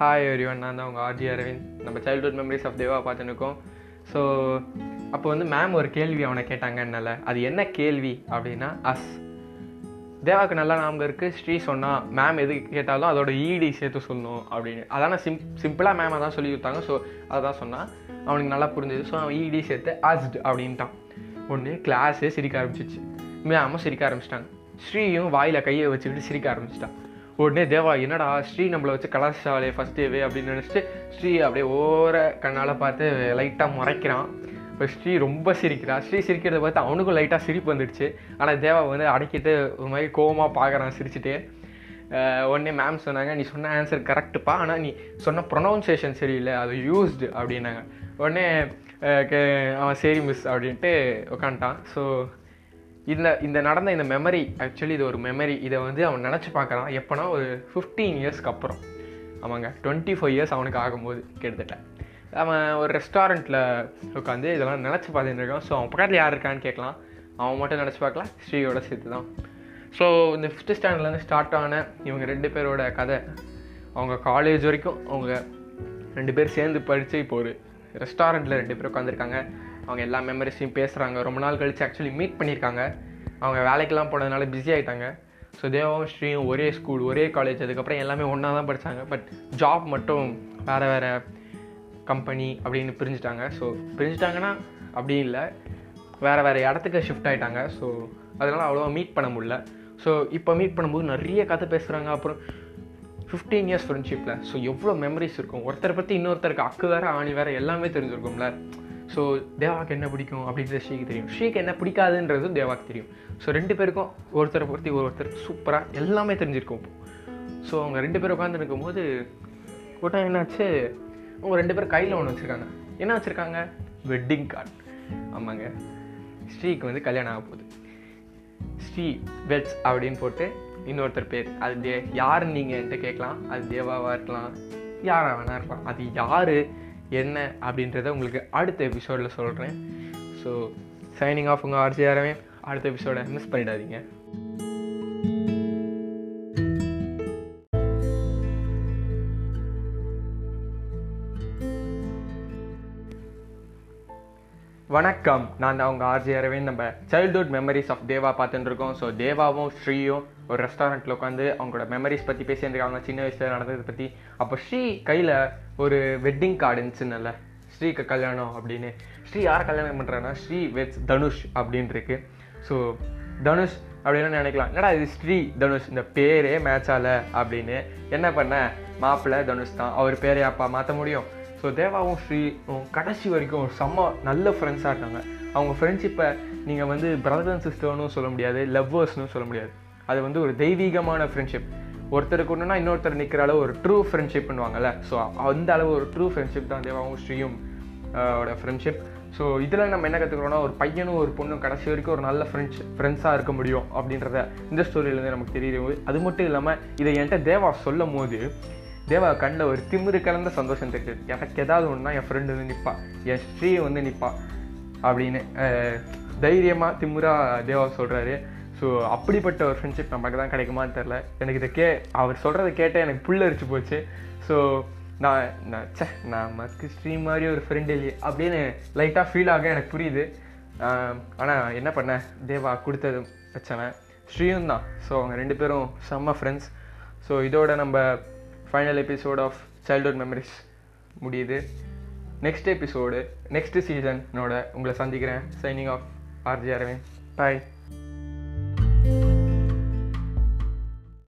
Hi everyone நான் தான் உங்கள் ஆர்ஜி அரவிந்த் நம்ம சைல்ட்ஹுட் மெமரிஸ் ஆஃப் தேவா பார்த்துருக்கோம் ஸோ அப்போ வந்து மேம் ஒரு கேள்வி அவனை கேட்டாங்க என்னால் அது என்ன கேள்வி அப்படின்னா அஸ் தேவாவுக்கு நல்லா ஞாபகம் இருக்குது ஸ்ரீ சொன்னால் மேம் எது கேட்டாலும் அதோட ஈடி சேர்த்து சொல்லணும் அப்படின்னு. அதான் சிம் சிம்பிளாக மேம் அதான் சொல்லி கொடுத்தாங்க ஸோ அதான் சொன்னான். அவனுக்கு நல்லா புரிஞ்சுது ஸோ அவன் ஈடி சேர்த்து அஸ்ட் அப்படின்ட்டான். ஒன்று கிளாஸே சிரிக்க ஆரம்பிச்சிச்சு. மேமும் சிரிக்க ஆரம்பிச்சிட்டாங்க. ஸ்ரீயும் வாயில் கையை வச்சுக்கிட்டு சிரிக்க ஆரம்பிச்சிட்டான். உடனே தேவா என்னடா ஸ்ரீ நம்மளை வச்சு கலாச்சாலே ஃபஸ்ட் டேவே அப்படின்னு நினச்சிட்டு ஸ்ரீ அப்படியே ஓர கண்ணால் பார்த்து லைட்டாக முறைக்கிறான். இப்போ ஸ்ரீ ரொம்ப சிரிக்கிறான் ஸ்ரீ சிரிக்கிறத பார்த்து அவனுக்கும் லைட்டாக சிரிப்பு வந்துடுச்சு. ஆனால் தேவா வந்து அடக்கிட்டு ஒரு மாதிரி கோவமாக பார்க்குறான் சிரிச்சுட்டு. உடனே மேம் சொன்னாங்க நீ சொன்ன ஆன்சர் கரெக்டுப்பா ஆனால் நீ சொன்ன ப்ரொனவுன்சியேஷன் சரியில்லை. அது யூஸ்டு அப்படின்னாங்க. உடனே கே- அவன் சரி மிஸ் அப்படின்ட்டு உட்காந்துட்டான் ஸோ இந்த இந்த நடந்த இந்த மெமரி ஆக்சுவலி இது ஒரு மெமரி இதை வந்து அவன் நினச்சி பார்க்குறான். எப்போனா ஒரு ஃபிஃப்டீன் இயர்ஸ்க்கு அப்புறம். ஆமாங்க டுவெண்ட்டி ஃபைவ் இயர்ஸ் அவனுக்கு ஆகும்போது கிட்டத்தட்ட. அவன் ஒரு ரெஸ்டாரண்ட்டில் உட்காந்து இதெல்லாம் நினச்சி பார்த்துட்டு இருக்கான். ஸோ அவன் பக்கத்தில் யார் இருக்கான்னு கேட்கலாம். அவன் மட்டும் நினச்சி பார்க்கலாம் ஸ்ரீயோட சேர்த்து தான் ஸோ இந்த ஃபிஃப்த்து ஸ்டாண்டர்ட்லேருந்து ஸ்டார்ட் ஆன இவங்க ரெண்டு பேரோட கதை அவங்க காலேஜ் வரைக்கும் அவங்க ரெண்டு பேர் சேர்ந்து படித்து இப்போ ஒரு ரெஸ்டாரண்ட்டில் ரெண்டு பேர் உட்காந்துருக்காங்க அவங்க எல்லா மெமரிஸையும் பேசுகிறாங்க ரொம்ப நாள் கழித்து ஆக்சுவலி மீட் பண்ணியிருக்காங்க. அவங்க வேலைக்கெல்லாம் போனதுனால பிஸி ஆகிட்டாங்க ஸோ தேவாவும் ஸ்ரீயும் ஒரே ஸ்கூல் ஒரே காலேஜ் அதுக்கப்புறம் எல்லாமே ஒன்றா தான் படித்தாங்க பட் ஜாப் மட்டும் வேறு வேறு கம்பெனி அப்படின்னு பிரிஞ்சுட்டாங்க. ஸோ பிரிஞ்சுட்டாங்கன்னா அப்படி இல்லை. வேறு வேறு இடத்துக்கு ஷிஃப்ட் ஆகிட்டாங்க ஸோ அதனால் அவ்வளோவா மீட் பண்ண முடியல. ஸோ இப்போ மீட் பண்ணும்போது நிறைய கதை பேசுகிறாங்க அப்புறம் ஃபிஃப்டீன் இயர்ஸ் ஃப்ரெண்ட்ஷிப்பில் ஸோ எவ்வளோ மெமரிஸ் இருக்கும். ஒருத்தரை பற்றி இன்னொருத்தருக்கு அக்கு வேறு ஆணி வேறு எல்லாமே தெரிஞ்சிருக்கும்ல. ஸோ தேவாக்கு என்ன பிடிக்கும் அப்படின்றது ஸ்ரீக்கு தெரியும். ஸ்ரீக்கு என்ன பிடிக்காதுன்றதும் தேவாக்கு தெரியும். ஸோ ரெண்டு பேருக்கும் ஒருத்தரை பற்றி ஒருத்தர் சூப்பராக எல்லாமே தெரிஞ்சிருக்கும் ஸோ அவங்க ரெண்டு பேரும் உட்காந்து போது ஒரு டைம் என்னாச்சு? அவங்க ரெண்டு பேரும் கையில் ஒன்று வச்சுருக்காங்க. என்ன வச்சுருக்காங்க? வெட்டிங் கார்டு ஆமாங்க. ஸ்ரீக்கு வந்து கல்யாணம் ஆக போகுது. ஸ்ரீ வெட்ஸ் அப்படின்னு போட்டு இன்னொருத்தர் பேர். அது தே யாருன்னு நீங்கள் என்கிட்ட கேட்கலாம். அது தேவாவாக இருக்கலாம். யாராக வேணா இருக்கலாம். அது யார்? என்ன அப்படின்றத உங்களுக்கு அடுத்த எபிசோடில் சொல்கிறேன் ஸோ சைனிங் ஆஃப் உங்கள் ஆர்ஜி யாரவே அடுத்த எபிசோடை மிஸ் பண்ணிடாதீங்க. வணக்கம். நான் தான் அவங்க ஆர்ஜி அரவிந்த். நம்ம சைல்ட்ஹுட் மெமரிஸ் ஆஃப் தேவா பார்த்துட்டு இருக்கோம் ஸோ தேவாவும் ஸ்ரீயும் ஒரு ரெஸ்டாரண்ட்டில் உட்காந்து அவங்களோட மெமரிஸ் பற்றி பேசியிருக்காங்க சின்ன வயசில் நடந்ததை பற்றி அப்போ ஸ்ரீ கையில் ஒரு வெட்டிங் கார்டு இருந்துச்சுன்னல ஸ்ரீக்கு கல்யாணம் அப்படின்னு. ஸ்ரீ யார் கல்யாணம் பண்ணுறான்னா ஸ்ரீ வெட்ஸ் தனுஷ் அப்படின்னு இருக்கு ஸோ தனுஷ் அப்படின்னு நினைக்கலாம். என்னடா இது ஸ்ரீ தனுஷ்? இந்த பேரே மேட்ச் ஆகலை அப்படின்னு. என்ன பண்ண? மாப்பிள்ளை தனுஷ் தான். அவர் பேரே அப்பா மாற்ற முடியும்? ஸோ தேவாவும் ஸ்ரீ கடைசி வரைக்கும் செம்ம நல்ல ஃப்ரெண்ட்ஸாக இருக்காங்க. அவங்க ஃப்ரெண்ட்ஷிப்பை நீங்கள் வந்து பிரதர் அண்ட் சிஸ்டர்னும் சொல்ல முடியாது லவ்வர்ஸ்னு சொல்ல முடியாது. அது வந்து ஒரு தெய்வீகமான ஃப்ரெண்ட்ஷிப் ஒருத்தருக்கு ஒன்றுனா இன்னொருத்தர் நிற்கிற அளவு ஒரு ட்ரூ ஃப்ரெண்ட்ஷிப் பண்ணுவாங்கல்ல ஸோ அந்த அளவு ஒரு ட்ரூ ஃப்ரெண்ட்ஷிப் தான் தேவாவும் ஸ்ரீயும் ஓட ஃப்ரெண்ட்ஷிப் ஸோ இதில் நம்ம என்ன கற்றுக்கிறோம்னா ஒரு பையனும் ஒரு பொண்ணும் கடைசி வரைக்கும் ஒரு நல்ல ஃப்ரெண்ட்ஸ் ஃப்ரெண்ட்ஸாக இருக்க முடியும் அப்படின்றத இந்த ஸ்டோரியிலேருந்து நமக்கு தெரியுது. அது மட்டும் இல்லாமல் இதை என்கிட்ட தேவா சொல்லும் போது தேவா கண்ணில் ஒரு திமிரு கலந்த சந்தோஷம் தெரியுது எனக்கு ஏதாவது ஒன்றா என் ஃப்ரெண்டு வந்து நிற்பா என் ஸ்ரீ வந்து நிற்பான் அப்படின்னு தைரியமாக திமிரா தேவா சொல்கிறாரு ஸோ அப்படிப்பட்ட ஒரு ஃப்ரெண்ட்ஷிப் நமக்கு தான் கிடைக்குமான்னு தெரில எனக்கு இதை கே அவர் சொல்கிறத கேட்டால் எனக்கு புல்லரிச்சு போச்சு. ஸோ நான் நான் நமக்கு ஸ்ரீ மாதிரி ஒரு ஃப்ரெண்ட் இல்லையே அப்படின்னு லைட்டாக ஃபீல் ஆக எனக்கு புரியுது. ஆனால் என்ன பண்ண? தேவா கொடுத்தது வச்சவன் ஸ்ரீயும் தான். ஸோ அவங்க ரெண்டு பேரும் செம்ம ஃப்ரெண்ட்ஸ் ஸோ இதோட நம்ம final episode of childhood memories முடியுது. நெக்ஸ்ட் எபிசோடு நெக்ஸ்ட் சீசனோட உங்களை சந்திக்கிறேன். Signing off RG Aravind bye